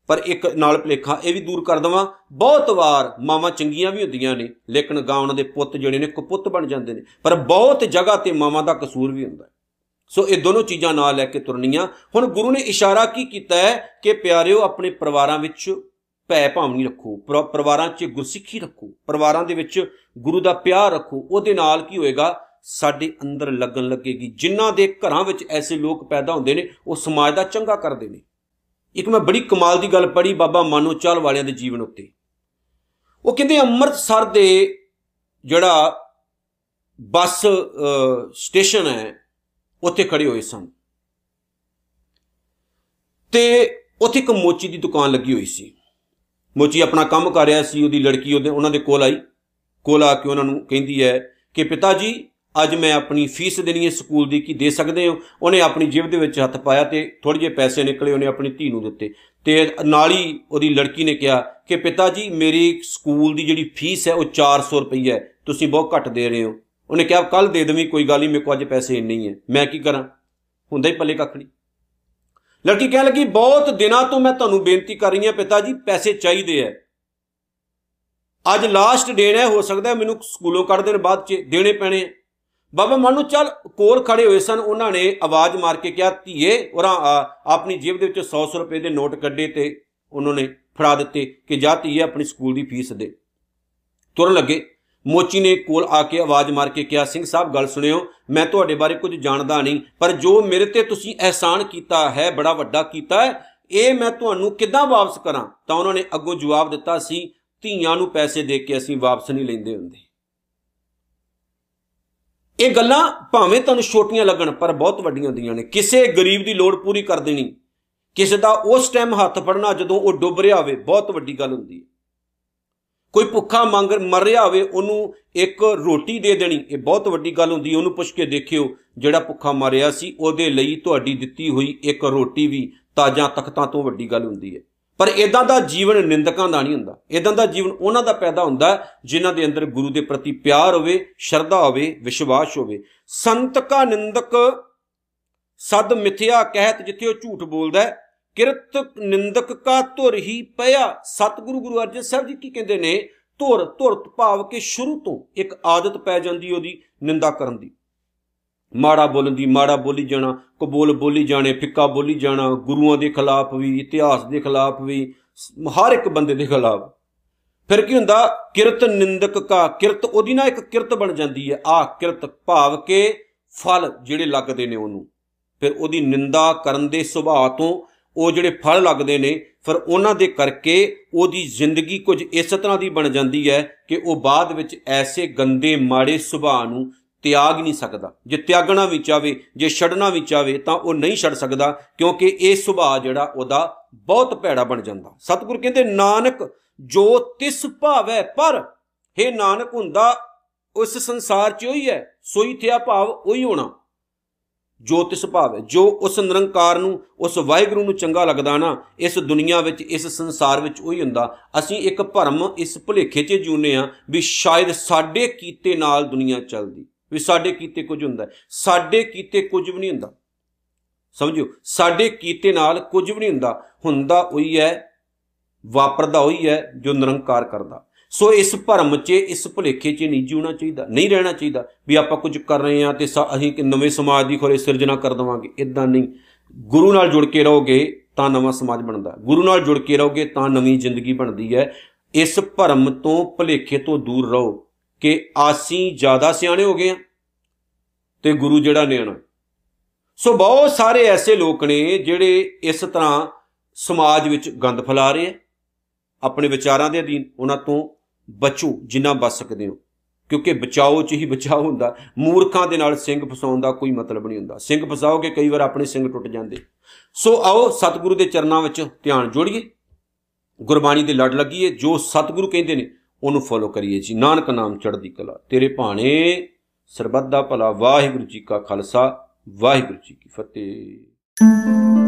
ਪਰ ਇੱਕ ਨਾਲ ਭਲੇਖਾ ਇਹ ਵੀ ਦੂਰ ਕਰ ਦਵਾਂ, ਬਹੁਤ ਵਾਰ ਮਾਵਾਂ ਚੰਗੀਆਂ ਵੀ ਹੁੰਦੀਆਂ ਨੇ, ਲੇਕਿਨ ਗਾਂ ਉਹਨਾਂ ਦੇ ਪੁੱਤ ਜਿਹੜੇ ਨੇ ਕੁਪੁੱਤ ਬਣ ਜਾਂਦੇ ਨੇ। ਪਰ ਬਹੁਤ ਜਗ੍ਹਾ ਤੇ ਮਾਵਾਂ ਦਾ ਕਸੂਰ ਵੀ ਹੁੰਦਾ ਸੋ ਇਹ ਦੋਨੋਂ ਚੀਜ਼ਾਂ ਨਾਲ ਲੈ ਕੇ ਤੁਰਨੀਆਂ। ਹੁਣ ਗੁਰੂ ਨੇ ਇਸ਼ਾਰਾ ਕੀ ਕੀਤਾ ਹੈ ਕਿ ਪਿਆਰਿਓ, ਆਪਣੇ ਪਰਿਵਾਰਾਂ ਵਿੱਚ ਭੈ ਭਾਵਨੀ ਰੱਖੋ ਪਰਿਵਾਰਾਂ 'ਚ ਗੁਰਸਿੱਖੀ ਰੱਖੋ, ਪਰਿਵਾਰਾਂ ਦੇ ਵਿੱਚ ਗੁਰੂ ਦਾ ਪਿਆਰ ਰੱਖੋ, ਉਹਦੇ ਨਾਲ ਕੀ ਹੋਏਗਾ? ਸਾਡੇ ਅੰਦਰ ਲੱਗਣ ਲੱਗੇਗੀ। ਜਿਨ੍ਹਾਂ ਦੇ ਘਰਾਂ ਵਿੱਚ ਐਸੇ ਲੋਕ ਪੈਦਾ ਹੁੰਦੇ ਨੇ, ਉਹ ਸਮਾਜ ਦਾ ਚੰਗਾ ਕਰਦੇ ਨੇ। ਇੱਕ ਮੈਂ ਬੜੀ ਕਮਾਲ ਦੀ ਗੱਲ ਪੜ੍ਹੀ ਬਾਬਾ ਮਾਨੋ ਚਾਲ ਵਾਲਿਆਂ ਦੇ ਜੀਵਨ ਉੱਤੇ। ਉਹ ਕਹਿੰਦੇ ਅੰਮ੍ਰਿਤਸਰ ਦੇ ਜਿਹੜਾ ਬੱਸ ਸਟੇਸ਼ਨ ਹੈ, ਉੱਥੇ ਖੜੇ ਹੋਏ ਸਨ। ਤੇ ਉੱਥੇ ਇੱਕ ਮੋਚੀ ਦੀ ਦੁਕਾਨ ਲੱਗੀ ਹੋਈ ਸੀ। ਮੋਚੀ ਆਪਣਾ ਕੰਮ ਕਰ ਰਿਹਾ ਸੀ, ਉਹਦੀ ਲੜਕੀ ਉਹਦੇ, ਉਹਨਾਂ ਦੇ ਕੋਲ ਆਈ। ਕੋਲ ਆ ਕੇ ਉਹਨਾਂ ਨੂੰ ਕਹਿੰਦੀ ਹੈ ਕਿ ਪਿਤਾ ਜੀ ਅੱਜ ਮੈਂ ਆਪਣੀ ਫੀਸ ਦੇਣੀ ਹੈ ਸਕੂਲ ਦੀ ਕੀ ਦੇ ਸਕਦੇ ਹੋ? ਉਹਨੇ ਆਪਣੀ ਜੇਬ ਦੇ ਵਿੱਚ ਹੱਥ ਪਾਇਆ ਤੇ ਥੋੜੇ ਜਿਹੇ ਪੈਸੇ ਨਿਕਲੇ ਉਹਨੇ ਆਪਣੀ ਧੀ ਨੂੰ ਦਿੱਤੇ। ਤੇ ਨਾਲ ਹੀ ਉਹਦੀ ਲੜਕੀ ਨੇ ਕਿਹਾ ਕਿ ਪਿਤਾ ਜੀ, ਮੇਰੀ ਸਕੂਲ ਦੀ ਜਿਹੜੀ ਫੀਸ ਹੈ ਉਹ 400 ਰੁਪਏ ਹੈ। ਤੁਸੀਂ ਬਹੁਤ ਘੱਟ ਦੇ ਰਹੇ ਹੋ। ਉਹਨੇ ਕਿਹਾ ਕੱਲ ਦੇ ਦੇਵੀਂ, ਕੋਈ ਗੱਲ ਨਹੀਂ, ਮੇਰੇ ਕੋਲ ਅੱਜ ਪੈਸੇ ਇੰਨੇ ਹੀ ਹੈ। ਮੈਂ ਕੀ ਕਰਾਂ? ਹੁੰਦਾ ਹੀ ਪੱਲੇ ਕੱਖ ਨਹੀਂ। ਲੜਕੀ ਕਹਿਣ ਲੱਗੀ, ਬਹੁਤ ਦਿਨਾਂ ਤੋਂ ਮੈਂ ਤੁਹਾਨੂੰ ਬੇਨਤੀ ਕਰ ਰਹੀ ਹਾਂ ਪਿਤਾ ਜੀ, ਪੈਸੇ ਚਾਹੀਦੇ ਐ ਅੱਜ ਲਾਸਟ ਡੇਨ ਹੈ, ਹੋ ਸਕਦਾ ਮੈਨੂੰ ਸਕੂਲੋਂ ਕੱਢ ਦੇਣ, ਬਾਅਦ ਚ ਦੇਣੇ ਪੈਣੇ ਬਾਬਾ ਮਾਨੂ ਚੱਲ ਕੋਲ ਖੜੇ ਹੋਏ ਸਨ। ਉਹਨਾਂ ਨੇ ਆਵਾਜ਼ ਮਾਰ ਕੇ ਕਿਹਾ, ਧੀਏ ਔਰਾਂ ਆਪਣੀ ਜੇਬ ਦੇ ਵਿੱਚੋਂ 100 ਰੁਪਏ ਦੇ ਨੋਟ ਕੱਢੇ ਤੇ ਉਹਨਾਂ ਨੇ ਫੜਾ ਦਿੱਤੇ ਕਿ ਜਾ ਧੀਏ, ਆਪਣੀ ਸਕੂਲ ਦੀ ਫੀਸ ਦੇ। ਤੁਰਨ ਲੱਗੇ। ਮੋਚੀ ਨੇ ਕੋਲ ਆ ਕੇ ਆਵਾਜ਼ ਮਾਰ ਕੇ ਕਿਹਾ, ਸਿੰਘ ਸਾਹਿਬ, ਗੱਲ ਸੁਣਿਓ, ਮੈਂ ਤੁਹਾਡੇ ਬਾਰੇ ਕੁਝ ਜਾਣਦਾ ਨਹੀਂ, ਪਰ ਜੋ ਮੇਰੇ ਤੇ ਤੁਸੀਂ ਅਹਿਸਾਨ ਕੀਤਾ ਹੈ, ਬੜਾ ਵੱਡਾ ਕੀਤਾ ਹੈ, ਇਹ ਮੈਂ ਤੁਹਾਨੂੰ ਕਿੱਦਾਂ ਵਾਪਸ ਕਰਾਂ? ਤਾਂ ਉਹਨਾਂ ਨੇ ਅੱਗੋਂ ਜਵਾਬ ਦਿੱਤਾ ਸੀ ਧੀਆਂ ਨੂੰ ਪੈਸੇ ਦੇ ਕੇ ਅਸੀਂ ਵਾਪਸ ਨਹੀਂ ਲੈਂਦੇ ਹੁੰਦੇ। ਇਹ ਗੱਲਾਂ ਭਾਵੇਂ ਤੁਹਾਨੂੰ ਛੋਟੀਆਂ ਲੱਗਣ, ਪਰ ਬਹੁਤ ਵੱਡੀਆਂ ਹੁੰਦੀਆਂ ਨੇ। ਕਿਸੇ ਗਰੀਬ ਦੀ ਲੋੜ ਪੂਰੀ ਕਰ ਦੇਣੀ। ਕਿਸੇ ਦਾ ਉਸ ਟਾਈਮ ਹੱਥ ਫੜਨਾ ਜਦੋਂ ਉਹ ਡੁੱਬ ਰਿਹਾ ਹੋਵੇ, ਬਹੁਤ ਵੱਡੀ ਗੱਲ ਹੁੰਦੀ ਹੈ। ਕੋਈ ਭੁੱਖਾ ਮੰਗ ਮਰ ਰਿਹਾ ਹੋਵੇ, ਉਹਨੂੰ ਇੱਕ ਰੋਟੀ ਦੇ ਦੇਣੀ, ਇਹ ਬਹੁਤ ਵੱਡੀ ਗੱਲ ਹੁੰਦੀ ਹੈ। ਉਹਨੂੰ ਪੁੱਛ ਕੇ ਦੇਖਿਓ, ਜਿਹੜਾ ਭੁੱਖਾ ਮਰਿਆ ਸੀ, ਉਹਦੇ ਲਈ ਤੁਹਾਡੀ ਦਿੱਤੀ ਹੋਈ ਇੱਕ ਰੋਟੀ ਵੀ ਤਾਜਾਂ ਤਖਤਾਂ ਤੋਂ ਵੱਡੀ ਗੱਲ ਹੁੰਦੀ ਹੈ। ਪਰ ਇਦਾਂ ਦਾ ਜੀਵਨ ਨਿੰਦਕਾਂ ਦਾ ਨਹੀਂ ਹੁੰਦਾ। ਇਦਾਂ ਦਾ ਜੀਵਨ ਉਹਨਾਂ ਦਾ ਪੈਦਾ ਹੁੰਦਾ ਜਿਨ੍ਹਾਂ ਦੇ ਅੰਦਰ ਗੁਰੂ ਦੇ ਪ੍ਰਤੀ ਪਿਆਰ ਹੋਵੇ, ਸ਼ਰਧਾ ਹੋਵੇ, ਵਿਸ਼ਵਾਸ ਹੋਵੇ। ਸੰਤ ਕਾ ਨਿੰਦਕ ਸਦ ਮਿਥਿਆ ਕਹਿਤ ਜਿੱਥੇ ਉਹ ਝੂਠ ਬੋਲਦਾ ਹੈ, ਕਿਰਤ ਨਿੰਦਕ ਕਾ ਧੁਰ ਹੀ ਪਿਆ। ਸਤਿਗੁਰੂ ਗੁਰੂ ਅਰਜਨ ਸਾਹਿਬ ਜੀ ਕੀ ਕਹਿੰਦੇ ਨੇ? ਧੁਰ ਧੁਰ ਭਾਵ ਕੇ ਸ਼ੁਰੂ ਤੋਂ ਇੱਕ ਆਦਤ ਪੈ ਜਾਂਦੀ ਉਹਦੀ ਨਿੰਦਾ ਕਰਨ ਦੀ। ਮਾੜਾ ਬੋਲਣ ਦੀ, ਮਾੜਾ ਬੋਲੀ ਜਾਣਾ, ਕਬੂਲ ਬੋਲੀ ਜਾਣੇ, ਫਿੱਕਾ ਬੋਲੀ ਜਾਣਾ, ਗੁਰੂਆਂ ਦੇ ਖਿਲਾਫ ਵੀ, ਇਤਿਹਾਸ ਦੇ ਖਿਲਾਫ ਵੀ ਹਰ ਇੱਕ ਬੰਦੇ ਦੇ ਖਿਲਾਫ। ਫਿਰ ਕੀ ਹੁੰਦਾ? ਕਿਰਤ ਨਿੰਦਕ ਕਾ, ਕਿਰਤ ਉਹਦੀ ਨਾ ਇੱਕ ਕਿਰਤ ਬਣ ਜਾਂਦੀ ਹੈ। ਆ ਕਿਰਤ ਭਾਵ ਕੇ ਫਲ ਜਿਹੜੇ ਲੱਗਦੇ ਨੇ ਉਹਨੂੰ। ਫਿਰ ਉਹਦੀ ਨਿੰਦਾ ਕਰਨ ਦੇ ਸੁਭਾਅ ਤੋਂ ਉਹ ਜਿਹੜੇ ਫਲ ਲੱਗਦੇ ਨੇ, ਫਿਰ ਉਹਨਾਂ ਦੇ ਕਰਕੇ ਉਹਦੀ ਜ਼ਿੰਦਗੀ ਕੁਝ ਇਸ ਤਰ੍ਹਾਂ ਦੀ ਬਣ ਜਾਂਦੀ ਹੈ ਕਿ ਉਹ ਬਾਅਦ ਵਿੱਚ ਐਸੇ ਗੰਦੇ ਮਾੜੇ ਸੁਭਾਅ ਨੂੰ ਤਿਆਗ ਨਹੀਂ ਸਕਦਾ। ਜੇ ਤਿਆਗਣਾ ਵੀ ਚਾਵੇ ਜੇ ਛੱਡਣਾ ਵੀ ਚਾਵੇ ਤਾਂ ਉਹ ਨਹੀਂ ਛੱਡ ਸਕਦਾ, ਕਿਉਂਕਿ ਇਹ ਸੁਭਾਅ ਜਿਹੜਾ ਉਹਦਾ ਬਹੁਤ ਭੈੜਾ ਬਣ ਜਾਂਦਾ। ਸਤਿਗੁਰ ਕਹਿੰਦੇ, ਨਾਨਕ ਜੋ ਤਿਸ ਭਾਵੈ ਪਰ हे ਨਾਨਕ ਹੁੰਦਾ, ਉਸ ਸੰਸਾਰ 'ਚ ਉਹੀ ਹੈ, ਸੋਈ ਥਿਆ ਭਾਵ ਉਹੀ ਹੋਣਾ। ਜੋ ਤਿਸ ਭਾਵ ਹੈ ਜੋ ਉਸ ਨਿਰੰਕਾਰ ਨੂੰ, ਉਸ ਵਾਹਿਗੁਰੂ ਨੂੰ ਚੰਗਾ ਲੱਗਦਾ ਨਾ, ਇਸ ਦੁਨੀਆ ਵਿੱਚ, ਇਸ ਸੰਸਾਰ ਵਿੱਚ ਉਹੀ ਹੁੰਦਾ। ਅਸੀਂ ਇੱਕ ਭਰਮ ਇਸ ਭੁਲੇਖੇ 'ਚ ਜੂਨੇ ਆ ਵੀ ਸ਼ਾਇਦ ਸਾਡੇ ਕੀਤੇ ਨਾਲ ਦੁਨੀਆ ਚੱਲਦੀ। ਵੀ ਸਾਡੇ ਕੀਤੇ ਕੁਝ ਹੁੰਦਾ ਸਾਡੇ ਕੀਤੇ ਕੁਝ ਵੀ ਨਹੀਂ ਹੁੰਦਾ। ਸਮਝਿਓ? ਸਾਡੇ ਕੀਤੇ ਨਾਲ ਕੁਝ ਵੀ ਨਹੀਂ ਹੁੰਦਾ। ਹੁੰਦਾ ਉਹੀ ਹੈ, ਵਾਪਰਦਾ ਉਹੀ ਹੈ ਜੋ ਨਿਰੰਕਾਰ ਕਰਦਾ। ਸੋ ਇਸ ਭਰਮ 'ਚ, ਇਸ ਭੁਲੇਖੇ 'ਚ ਨਹੀਂ ਜਿਉਣਾ ਚਾਹੀਦਾ, ਨਹੀਂ ਰਹਿਣਾ ਚਾਹੀਦਾ ਵੀ ਆਪਾਂ ਕੁਝ ਕਰ ਰਹੇ ਹਾਂ ਤੇ ਅਸੀਂ ਕਿ ਨਵੇਂ ਸਮਾਜ ਦੀ ਖੋਰੇ ਸਿਰਜਣਾ ਕਰ ਦਵਾਂਗੇ। ਇਦਾਂ ਨਹੀਂ। ਗੁਰੂ ਨਾਲ ਜੁੜ ਕੇ ਰਹੋਗੇ ਤਾਂ ਨਵਾਂ ਸਮਾਜ ਬਣਦਾ ਗੁਰੂ ਨਾਲ ਜੁੜ ਕੇ ਰਹੋਗੇ ਤਾਂ ਨਵੀਂ ਜ਼ਿੰਦਗੀ ਬਣਦੀ ਹੈ। ਇਸ ਭਰਮ ਤੋਂ, ਭੁਲੇਖੇ ਤੋਂ ਦੂਰ ਰਹੋ। ਕਿ ਆਸੀਂ ਜ਼ਿਆਦਾ ਸਿਆਣੇ ਹੋ ਗਏ ਆ ਤੇ ਗੁਰੂ ਜਿਹੜਾ ਨਿਆਣਾ। ਸੋ ਬਹੁਤ ਸਾਰੇ ਐਸੇ ਲੋਕ ਨੇ ਜਿਹੜੇ ਇਸ ਤਰ੍ਹਾਂ ਸਮਾਜ ਵਿੱਚ ਗੰਦ ਫੈਲਾ ਰਹੇ ਆ। ਆਪਣੇ ਵਿਚਾਰਾਂ ਦੇ ਅਧੀਨ ਉਹਨਾਂ ਤੋਂ ਬਚੋ, ਜਿੰਨਾ ਬਚ ਸਕਦੇ ਹੋ। ਕਿਉਂਕਿ ਬਚਾਓ ਚ ਹੀ ਬਚਾਓ ਹੁੰਦਾ। ਮੂਰਖਾਂ ਦੇ ਨਾਲ ਸਿੰਘ ਫਸਾਉਣ ਦਾ ਕੋਈ ਮਤਲਬ ਨਹੀਂ ਹੁੰਦਾ। ਸਿੰਘ ਫਸਾਓਗੇ, ਕਈ ਵਾਰ ਆਪਣੇ ਸਿੰਘ ਟੁੱਟ ਜਾਂਦੇ। ਸੋ ਆਓ ਸਤਿਗੁਰੂ ਦੇ ਚਰਨਾਂ ਵਿੱਚ ਧਿਆਨ ਜੋੜੀਏ। ਗੁਰਬਾਣੀ ਦੇ ਲੜ ਲੱਗੀਏ ਜੋ ਸਤਿਗੁਰੂ ਕਹਿੰਦੇ ਨੇ ਉਹਨੂੰ ਫੋਲੋ ਕਰੀਏ ਜੀ। ਨਾਨਕ ਨਾਮ ਚੜ੍ਹਦੀ ਕਲਾ। ਤੇਰੇ ਭਾਣੇ, ਸਰਬੱਤ ਦਾ ਭਲਾ, ਵਾਹਿਗੁਰੂ ਜੀ ਕਾ ਖਾਲਸਾ, ਵਾਹਿਗੁਰੂ ਜੀ ਕੀ ਫਤਿਹ।